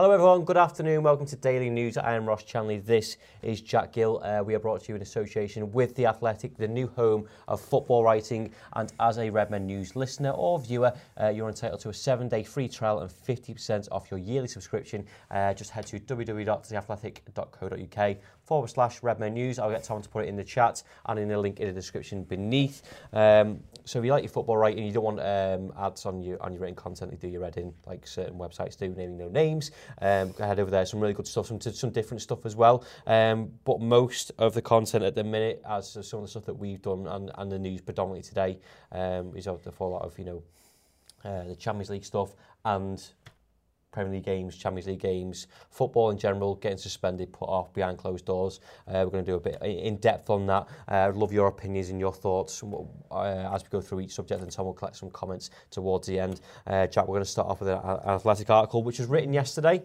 Hello, everyone. Good afternoon. Welcome to Daily News. I am Ross Chanley. This is Jack Gill. Uh, we are brought to you in association with The Athletic, the new home of football writing. And as a Redmen News listener or viewer, uh, you're entitled to a seven day free trial and 50% off your yearly subscription. Uh, just head to www.theathletic.co.uk forward slash Redmen News. I'll get Tom to put it in the chat and in the link in the description beneath. Um, so if you like your football writing, you don't want um, ads on your on your written content, they do your reading like certain websites do, naming no names. um, head over there. Some really good stuff, some, some different stuff as well. Um, but most of the content at the minute, as some of the stuff that we've done and, and the news predominantly today, um, is of the fallout of, you know, uh, the Champions League stuff and Premier League games, Champions League games, football in general, getting suspended, put off behind closed doors. Uh, we're going to do a bit in depth on that. Uh, love your opinions and your thoughts uh, as we go through each subject, and Tom will collect some comments towards the end. Uh, Jack, we're going to start off with an athletic article which was written yesterday,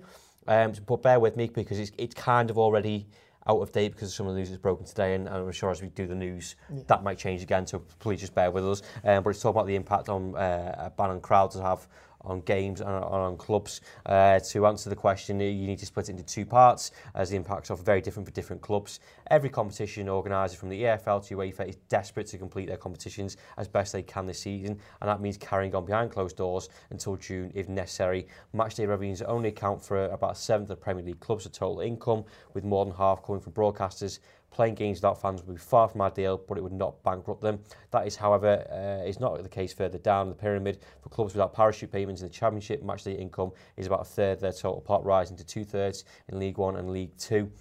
um, but bear with me because it's, it's kind of already out of date because some of the news is broken today, and, and I'm sure as we do the news, yeah. that might change again, so please just bear with us. Um, but it's talking about the impact on uh, a ban on crowds to have on games and on clubs. Uh, to answer the question, you need to split it into two parts as the impacts are very different for different clubs. Every competition organiser from the EFL to UEFA is desperate to complete their competitions as best they can this season, and that means carrying on behind closed doors until June if necessary. Matchday revenues only account for about a seventh of Premier League clubs' total income, with more than half coming from broadcasters, Playing games without fans would be far from ideal, but it would not bankrupt them. That is, however, uh, is not the case further down the pyramid. For clubs without parachute payments in the Championship, matchday income is about a third of their total pot, rising to two thirds in League One and League Two.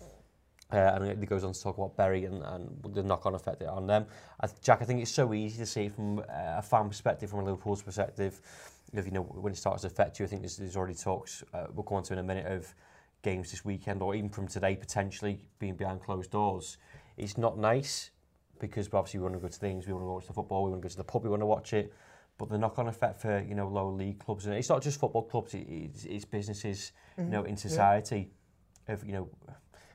Uh, and it goes on to talk about Bury and, and the knock-on effect on them. Jack, I think it's so easy to see from uh, a fan perspective, from a Liverpool's perspective, if you know when it starts to affect you. I think there's, there's already talks uh, we'll go on to in a minute of games this weekend or even from today potentially being behind closed doors. It's not nice because obviously we want to go to things, we want to watch the football, we want to go to the pub, we want to watch it. But the knock-on effect for you know low league clubs and it's not just football clubs, it's, it's businesses mm-hmm. you know in society. Yeah. Of you know,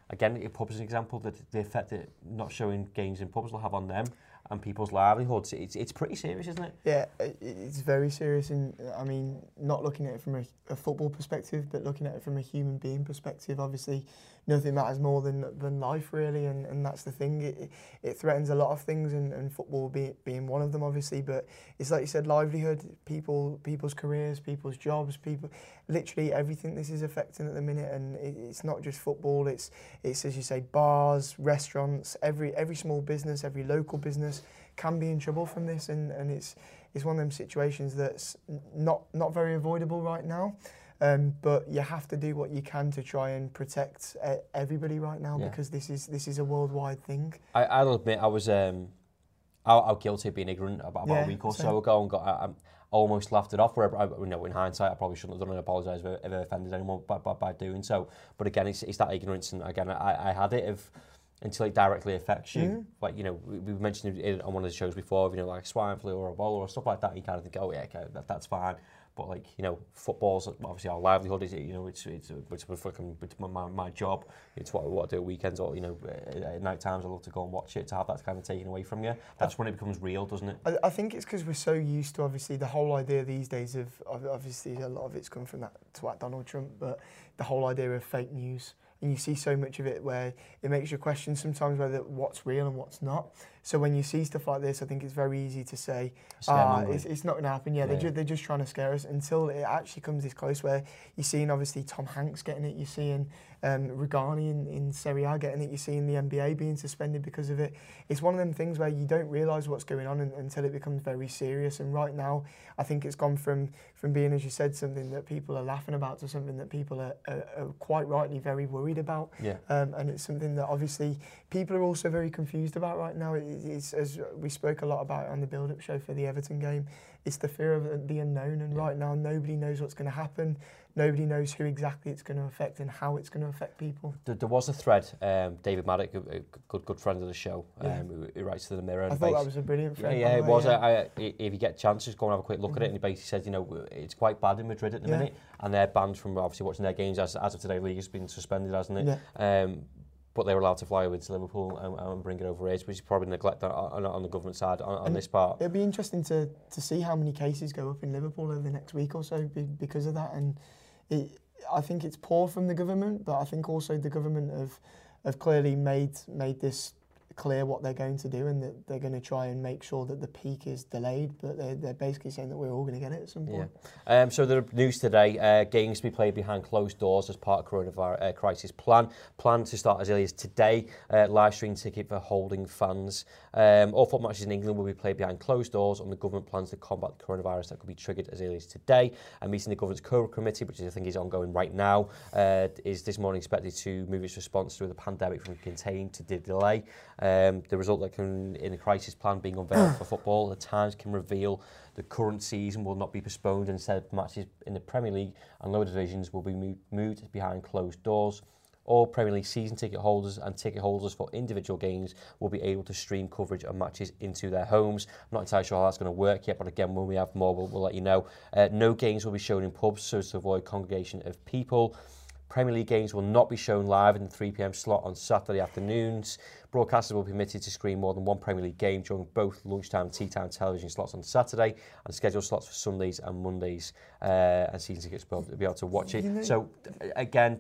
again pubs is an example that the effect that not showing games in pubs will have on them and people's livelihoods. It's, it's pretty serious, isn't it? Yeah, it's very serious. And I mean, not looking at it from a, a football perspective, but looking at it from a human being perspective, obviously nothing matters more than than life, really. And, and that's the thing. It, it threatens a lot of things, and, and football be, being one of them, obviously. But it's like you said, livelihood, people, people's careers, people's jobs, people, literally everything this is affecting at the minute. And it, it's not just football. It's, it's, as you say, bars, restaurants, every, every small business, every local business can be in trouble from this, and, and it's it's one of them situations that's not not very avoidable right now. Um, but you have to do what you can to try and protect uh, everybody right now yeah. because this is this is a worldwide thing. I, I'll admit I was um, I, I guilty of being ignorant about, about yeah, a week or so ago and got I, I almost laughed it off. Where I, you know, in hindsight, I probably shouldn't have done it. Apologise if, if I offended anyone by, by, by doing so. But again, it's, it's that ignorance, and again, I, I had it of until it directly affects you. Mm. Like, you know, we, we mentioned it on one of the shows before, you know, like swine flu or Ebola or stuff like that. You kind of think, oh, yeah, okay, that, that's fine. But, like, you know, football's obviously our livelihood. Is, you know, it's it's it's, fucking, it's my, my, job. It's what, what I do at weekends or, you know, eh, at night times I love to go and watch it, to have that kind of taken away from you. That's when it becomes real, doesn't it? I, I think it's because we're so used to, obviously, the whole idea these days of, obviously, a lot of it's come from that twat Donald Trump, but the whole idea of fake news and you see so much of it where it makes you question sometimes whether what's real and what's not. So when you see stuff like this, I think it's very easy to say, ah, it's, it's, not going to happen. Yeah, yeah. They're, ju- they're just trying to scare us until it actually comes this close where you're seeing obviously Tom Hanks getting it, you're seeing um, Rugani in, in Serie A getting it. You're seeing the NBA being suspended because of it. It's one of them things where you don't realise what's going on un, until it becomes very serious. And right now, I think it's gone from from being, as you said, something that people are laughing about to something that people are, are, are quite rightly very worried about. Yeah. Um, and it's something that obviously people are also very confused about right now. It, it's, as we spoke a lot about on the build-up show for the Everton game, it's the fear of the unknown. And yeah. right now, nobody knows what's going to happen. Nobody knows who exactly it's going to affect and how it's going to affect people. There, there was a thread, um, David Maddock, a, a good good friend of the show, yeah. Um, who, who writes to the Mirror. I thought that was a brilliant thread. Yeah, yeah it way, was. Yeah. I, I, if you get chances, go and have a quick look mm-hmm. at it. And he basically said, you know, it's quite bad in Madrid at the yeah. minute, and they're banned from obviously watching their games as, as of today. League has been suspended, hasn't it? Yeah. Um, but they were allowed to fly over to Liverpool and, and bring it over age, which is probably neglect on, on, on the government side on, on and this part. It'll be interesting to, to see how many cases go up in Liverpool over the next week or so because of that. And it, I think it's poor from the government, but I think also the government have, have clearly made made this clear what they're going to do and that they're going to try and make sure that the peak is delayed. But they're, they're basically saying that we're all going to get it at some Yeah. point. Um, so the news today, uh, games to be played behind closed doors as part of coronavirus uh, crisis plan. Plan to start as early as today. Uh, live stream ticket for holding fans. Um, all football matches in England will be played behind closed doors and the government plans to combat the coronavirus that could be triggered as early as today. A meeting the government's core committee, which I think is ongoing right now, uh, is this morning expected to move its response to the pandemic from contain to delay. Um, the result that can, in a crisis plan being unveiled ah. for football, the Times can reveal the current season will not be postponed and instead matches in the Premier League and lower divisions will be moved, moved behind closed doors. All Premier League season ticket holders and ticket holders for individual games will be able to stream coverage of matches into their homes. I'm not entirely sure how that's going to work yet, but again, when we have more, we'll, we'll let you know. Uh, no games will be shown in pubs so as to avoid congregation of people. Premier League games will not be shown live in the 3pm slot on Saturday afternoons. Broadcasters will be permitted to screen more than one Premier League game during both lunchtime and tea time television slots on Saturday and scheduled slots for Sundays and Mondays. Uh, and season tickets will be able to watch it. You know, so, again,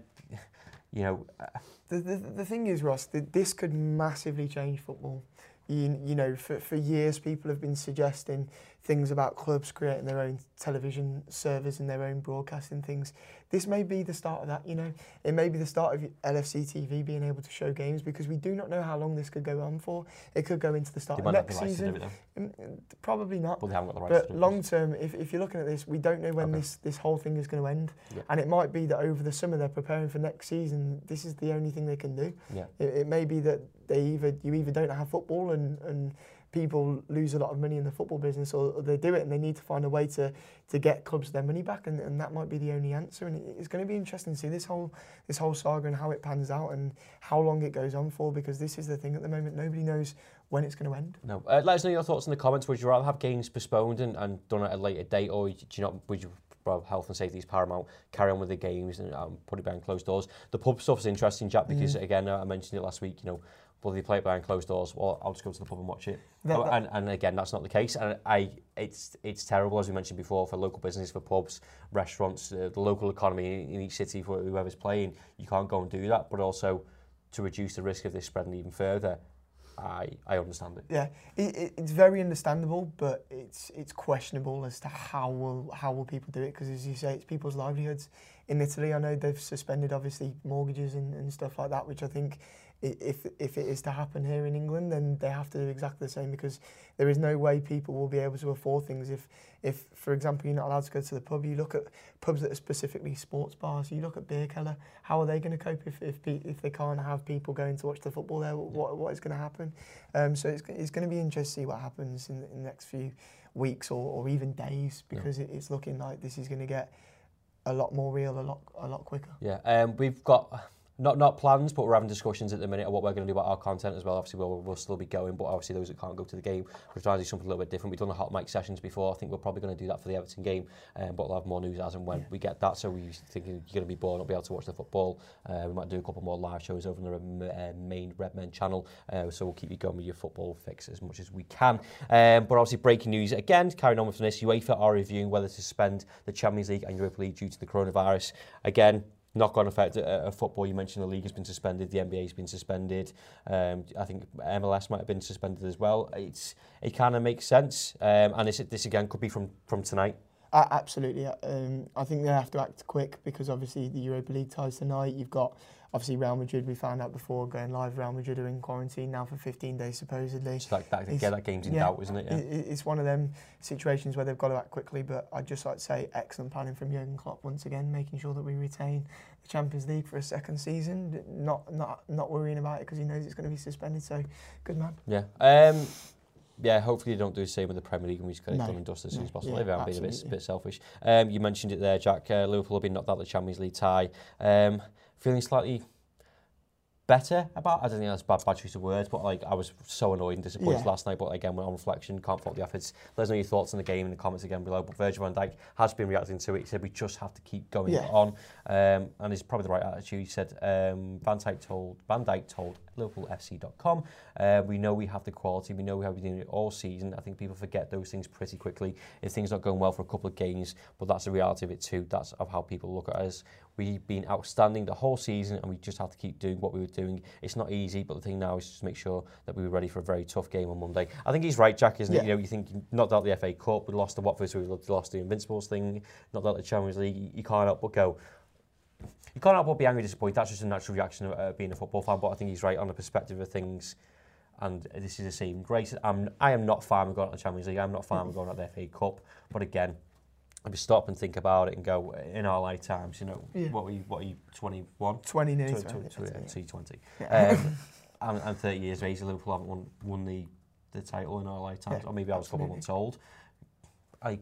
you know... Uh, the, the, the thing is, Ross, that this could massively change football. You, you know, for, for years people have been suggesting things about clubs creating their own television servers and their own broadcasting things. This may be the start of that, you know. It may be the start of LFC TV being able to show games because we do not know how long this could go on for. It could go into the start of might not be next rights to do season. Mm, Probably not. But they haven't got the rights to But long term, if, if you're looking at this, we don't know when Okay. this, this whole thing is going to end. Yeah. And it might be that over the summer they're preparing for next season. This is the only thing they can do. Yeah. It, it may be that they either you either don't have football and, and people lose a lot of money in the football business, or, they do it and they need to find a way to, to get clubs their money back, and, and that might be the only answer. And it's going to be interesting to see this whole this whole saga and how it pans out and how long it goes on for, because this is the thing at the moment. Nobody knows when it's going to end. No. Uh, let us know your thoughts in the comments. Would you rather have games postponed and, and done at a later date, or do you not? Would you? Well, health and safety is paramount. Carry on with the games and um, put it behind closed doors. The pub stuff is interesting, Jack, because again, uh, I mentioned it last week. You know, will they play it behind closed doors? Well, I'll just go to the pub and watch it. That- Oh, that- and, and again, that's not the case. And I, it's it's terrible as we mentioned before for local business, for pubs, restaurants, uh, the local economy in, in each city for whoever's playing. You can't go and do that, but also to reduce the risk of this spreading even further. I I understand it. Yeah, it, it, it's very understandable, but it's it's questionable as to how will how will people do it because, as you say, it's people's livelihoods. In Italy, I know they've suspended obviously mortgages and, and stuff like that, which I think if, if it is to happen here in England, then they have to do exactly the same because there is no way people will be able to afford things. If, if for example, you're not allowed to go to the pub, you look at pubs that are specifically sports bars, you look at beer keller, how are they going to cope if, if, if they can't have people going to watch the football there? What, what is going to happen? Um, so it's, it's going to be interesting to see what happens in, in the next few weeks or, or even days because yeah. it, it's looking like this is going to get a lot more real, a lot, a lot quicker. Yeah, um, we've got not not plans, but we're having discussions at the minute of what we're going to do about our content as well. Obviously, we'll, we'll still be going, but obviously those that can't go to the game, we're trying to do something a little bit different. We've done the hot mic sessions before. I think we're probably going to do that for the Everton game, um, but we'll have more news as and when yeah. we get that. So we think you're going to be bored, not be able to watch the football. Uh, we might do a couple more live shows over on the uh, main Redmen channel. Uh, so we'll keep you going with your football fix as much as we can. Um, but obviously, breaking news again, carrying on with this, UEFA are reviewing whether to suspend the Champions League and Europa League due to the coronavirus. Again, knock-on effect uh, of football. You mentioned the league has been suspended, the NBA has been suspended. Um, I think MLS might have been suspended as well. It's it kind of makes sense, um, and this, this again could be from from tonight. Uh, absolutely, um, I think they have to act quick because obviously the Europa League ties tonight. You've got obviously Real Madrid, we found out before going live, Real Madrid are in quarantine now for 15 days supposedly. So that, that, yeah, that game's in yeah, doubt, isn't it? Yeah. It, it- it's one of them situations where they've got to act quickly, but I'd just like to say excellent planning from Jurgen Klopp once again, making sure that we retain the Champions League for a second season, not not not worrying about it because he knows it's going to be suspended. So, good man. Yeah. Um, yeah, hopefully they don't do the same with the Premier League and we just get it No, done and dusted as soon as possible. yeah, I'm being a bit, bit selfish. Um, you mentioned it there, Jack. Uh, Liverpool have been knocked out of the Champions League tie. Um, feeling slightly better about. I don't think that's bad, bad choice of words, but like I was so annoyed and disappointed yeah. last night. But again, on reflection, can't fault the efforts. Let us know your thoughts on the game in the comments again below. But Virgil van Dijk has been reacting to it. He said we just have to keep going yeah. on, um, and it's probably the right attitude. He said um, Van Dijk told Van Dijk told LiverpoolFC.com. Uh, we know we have the quality. We know we have been doing it all season. I think people forget those things pretty quickly. If things not going well for a couple of games, but that's the reality of it too. That's of how people look at us. We've been outstanding the whole season, and we just have to keep doing what we were doing. It's not easy, but the thing now is just make sure that we were ready for a very tough game on Monday. I think he's right, Jack, isn't Yeah. it? You know, you think not out the FA Cup, we lost the Watford, so we lost the Invincibles thing, not out the Champions League. You can't help but go. You can't help but be angry, disappointed. That's just a natural reaction of uh, being a football fan. But I think he's right on the perspective of things. And this is the same grace. I'm, I am not fine with going out the Champions League. I'm not fine with going out the FA Cup. But again, if you stop and think about it and go in our lifetimes, you know, yeah. what were you, what are you, 21? 20 nearly 20. 20, 20, 20, Yeah. Um, I'm, I'm 30 years of age, Liverpool haven't won, won the, the title in our lifetimes, yeah, or maybe I was a couple of months old. I,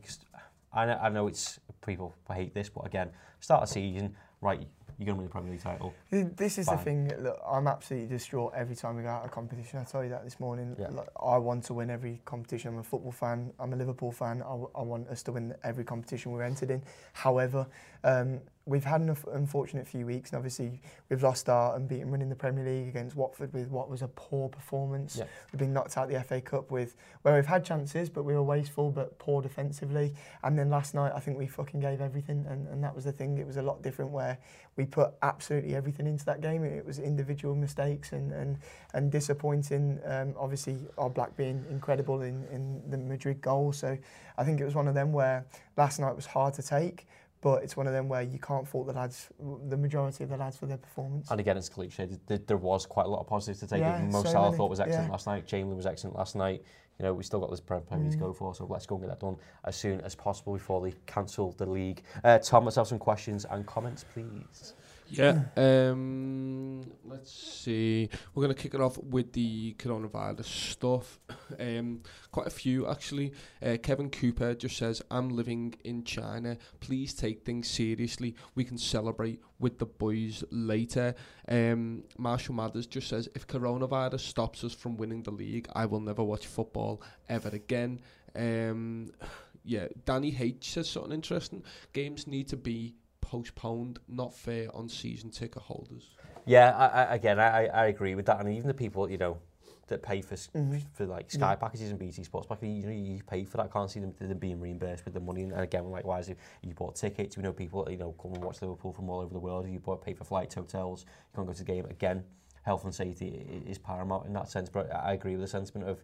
I, know, I know it's, people hate this, but again, start a season, right, you're going to win the Premier League title. This is the thing. Look, I'm absolutely distraught every time we go out of competition. I tell you that this morning. Yeah. I want to win every competition. I'm a football fan. I'm a Liverpool fan. I want us to win every competition we're entered in. However, um, we've had an unfortunate few weeks, and obviously we've lost our unbeaten run in the Premier League against Watford with what was a poor performance. Yeah. We've been knocked out the FA Cup with where we've had chances, but we were wasteful but poor defensively. And then last night, I think we fucking gave everything, and, and that was the thing. It was a lot different where we put absolutely everything into that game. It was individual mistakes and and, and disappointing. Um, obviously, our black being incredible in, in the Madrid goal. So I think it was one of them where last night was hard to take but it's one of them where you can't fault the lads, the majority of the lads for their performance. And again, it's cliche. said, there was quite a lot of positives to take. Yeah, Mo so Salah many, thought was excellent yeah. last night. Chamberlain was excellent last night. You know, we still got this Premier League mm. to go mm. for, so let's go and get that done as soon as possible before they cancel the league. Uh, Tom, let's have some questions and comments, please. Yeah. Um, let's see. We're gonna kick it off with the coronavirus stuff. Um, quite a few actually. Uh, Kevin Cooper just says, "I'm living in China. Please take things seriously. We can celebrate with the boys later." Um, Marshall Mathers just says, "If coronavirus stops us from winning the league, I will never watch football ever again." Um, yeah, Danny H says something interesting. Games need to be postponed, not fair on season ticket holders. Yeah, I, I, again, I, I I agree with that, and even the people, you know, that pay for s Mhm. for like Sky Yeah. packages and BT Sports packages, you know, you pay for that. I can't see them, them being reimbursed with the money. And again, likewise, if you bought tickets, we know people, you know, come and watch Liverpool from all over the world. If you bought pay for flights, hotels, you can't go to the game. Again, health and safety is paramount in that sense. But I I agree with the sentiment of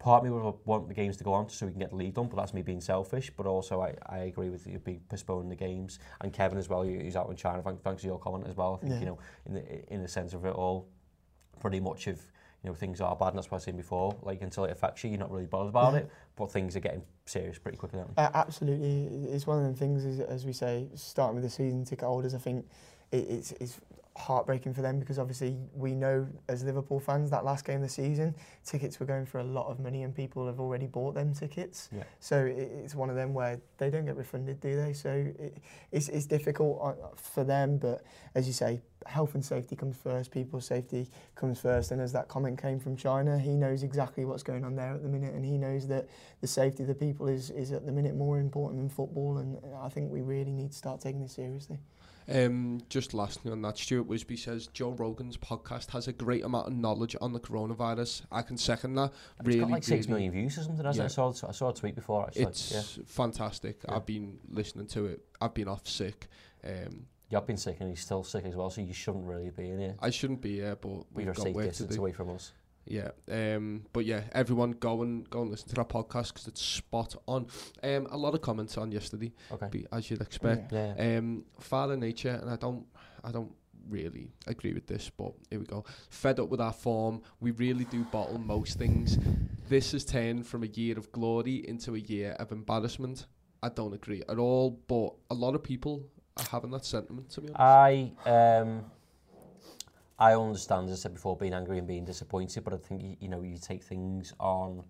part of me would want the games to go on so we can get the league done, but that's me being selfish. But also, I, I agree with you being postponing the games and Kevin as well, who's out in China. Thank, thanks for your comment as well. I think yeah. you know, in the in the sense of it all, pretty much if you know things are bad, and that's what I've seen before. Like until it affects you, you're not really bothered about yeah. it. But things are getting serious pretty quickly. Uh, absolutely, it's one of the things as, as we say, starting with the season ticket holders. I think it, it's it's heartbreaking for them because obviously we know as Liverpool fans that last game of the season, tickets were going for a lot of money and people have already bought them tickets. Yeah. So it's one of them where they don't get refunded, do they? So it, it's, it's difficult uh, for them, but as you say, health and safety comes first, people's safety comes first. And as that comment came from China, he knows exactly what's going on there at the minute, and he knows that the safety of the people is, is at the minute more important than football. And I think we really need to start taking this seriously. Um, just lastly on that, Stuart Wisby says Joe Rogan's podcast has a great amount of knowledge on the coronavirus. I can second that. It's really, got like six really- million views or something. Yeah. I saw I saw a tweet before actually. It's yeah. fantastic. Yeah. I've been listening to it. I've been off sick. Um, You've been sick and he's still sick as well, so you shouldn't really be in here. I shouldn't be here, but We're we've a got safe work to distance do. away from us. Yeah. Um, but yeah, everyone go and go and listen to that podcast because it's spot on. Um, a lot of comments on yesterday, Okay. be, as you'd expect. Yeah. Um, Father Nature, and I don't, I don't really agree with this, but here we go. Fed up with our form, we really do bottle most things. This has turned from a year of glory into a year of embarrassment. I don't agree at all, but a lot of people are having that sentiment. To be honest, I um, I understand, as I said before, being angry and being disappointed, but I think, you know, you take things on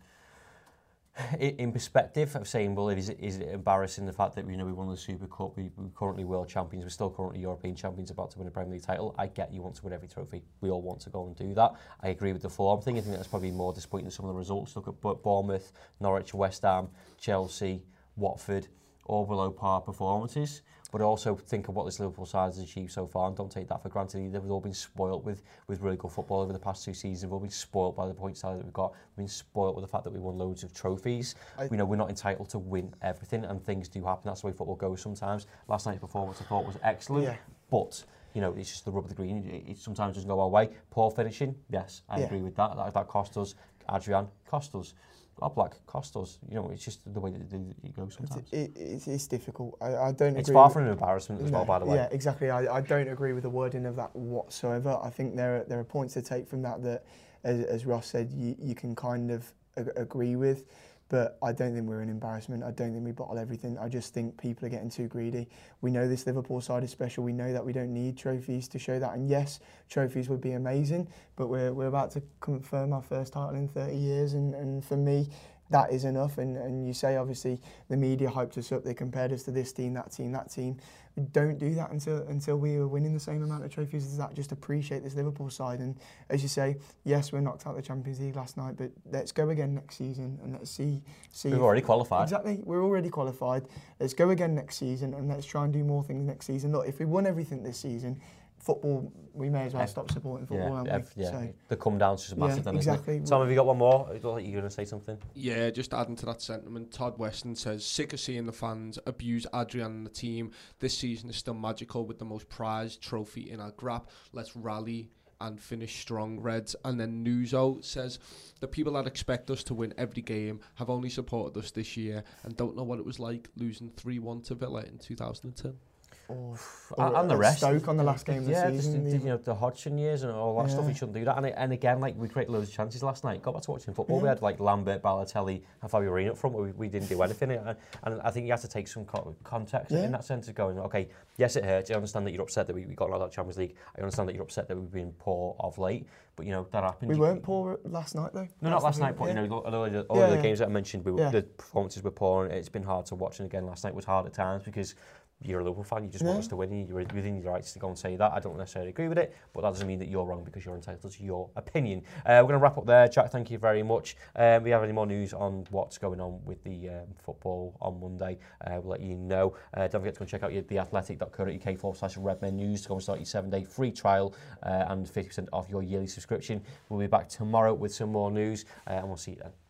in perspective of saying, well, is it, is it embarrassing the fact that, you know, we won the Super Cup, we, we're currently world champions, we're still currently European champions about to win a Premier League title. I get you want to win every trophy. We all want to go and do that. I agree with the form thing. I think that's probably more disappointing than some of the results. Look at Bournemouth, Norwich, West Ham, Chelsea, Watford, all below par performances but also think of what this Liverpool side has achieved so far and don't take that for granted either. We've all been spoilt with, with really good football over the past two seasons. We've all been spoilt by the point side that we've got. We've been spoilt with the fact that we won loads of trophies. I, we know we're not entitled to win everything and things do happen. That's the way football goes sometimes. Last night's performance I thought was excellent, yeah. but you know, it's just the rub of the green. It, it sometimes doesn't go our way. Poor finishing, yes, I yeah. agree with that. That, that cost us. Adrian cost us. Oblak cost us. You know, it's just the way that it goes sometimes. It, it, it's difficult. I, I don't It's far from an embarrassment as well, by the way. Yeah, exactly. I, I don't agree with the wording of that whatsoever. I think there are, there are points to take from that that, as, as Ross said, you, you can kind of ag- agree with. but I don't think we're an embarrassment. I don't think we bottle everything. I just think people are getting too greedy. We know this Liverpool side is special. We know that we don't need trophies to show that. And yes, trophies would be amazing, but we're, we're about to confirm our first title in 30 years. And, and for me, that is enough. And, and you say, obviously, the media hyped us up. They compared us to this team, that team, that team. Don't do that until until we are winning the same amount of trophies as that. Just appreciate this Liverpool side. And as you say, yes, we're knocked out the Champions League last night, but let's go again next season and let's see. see We've already qualified. Exactly. We're already qualified. Let's go again next season and let's try and do more things next season. Look, if we won everything this season, football, we may as well stop supporting football, Yeah, aren't we? yeah. So, the come down's just massive Yeah, then, isn't exactly. it? Tom, have you got one more? I thought you were going to say something. Yeah, just adding to that sentiment, Todd Weston says, sick of seeing the fans abuse Adrian and the team. This season is still magical with the most prized trophy in our grap. Let's rally and finish strong, Reds. And then Nuzo says, the people that expect us to win every game have only supported us this year and don't know what it was like losing 3 1 to Villa in 2010. Or, And- or and the rest. Stoke on the last game of the yeah, season. the, you know, the Hodgson years and all that stuff, Yeah. you shouldn't do that. And, and again, like, we created loads of chances last night. Got back to watching football. We had, like, Lambert, Balotelli and Fabio Borini up front, where we, we didn't do anything. And, and I think you have to take some context Yeah. in that sense of going, okay, yes, it hurts. I understand that you're upset that we, we got out of Champions League. I understand that you're upset that we've been poor of late. But, you know, that happened. we You- weren't poor last night, though. No, not last night, but yeah. you know, all the, all Yeah, the yeah. games that I mentioned, we, were- Yeah. the performances were poor, and it's been hard to watch. And again, last night was hard at times because you're a Liverpool fan, you just want us to win, and you're within your rights to go and say that. I don't necessarily agree with it, but that doesn't mean that you're wrong because you're entitled to your opinion. Uh, we're going to wrap up there. Jack, thank you very much. Um, we have any more news on what's going on with the um, football on Monday, uh, we'll let you know. Uh, don't forget to go and check out your, theathletic.co.uk forward slash redmen news to go and start your seven day free trial uh, and 50% off your yearly subscription. We'll be back tomorrow with some more news, uh, and we'll see you then.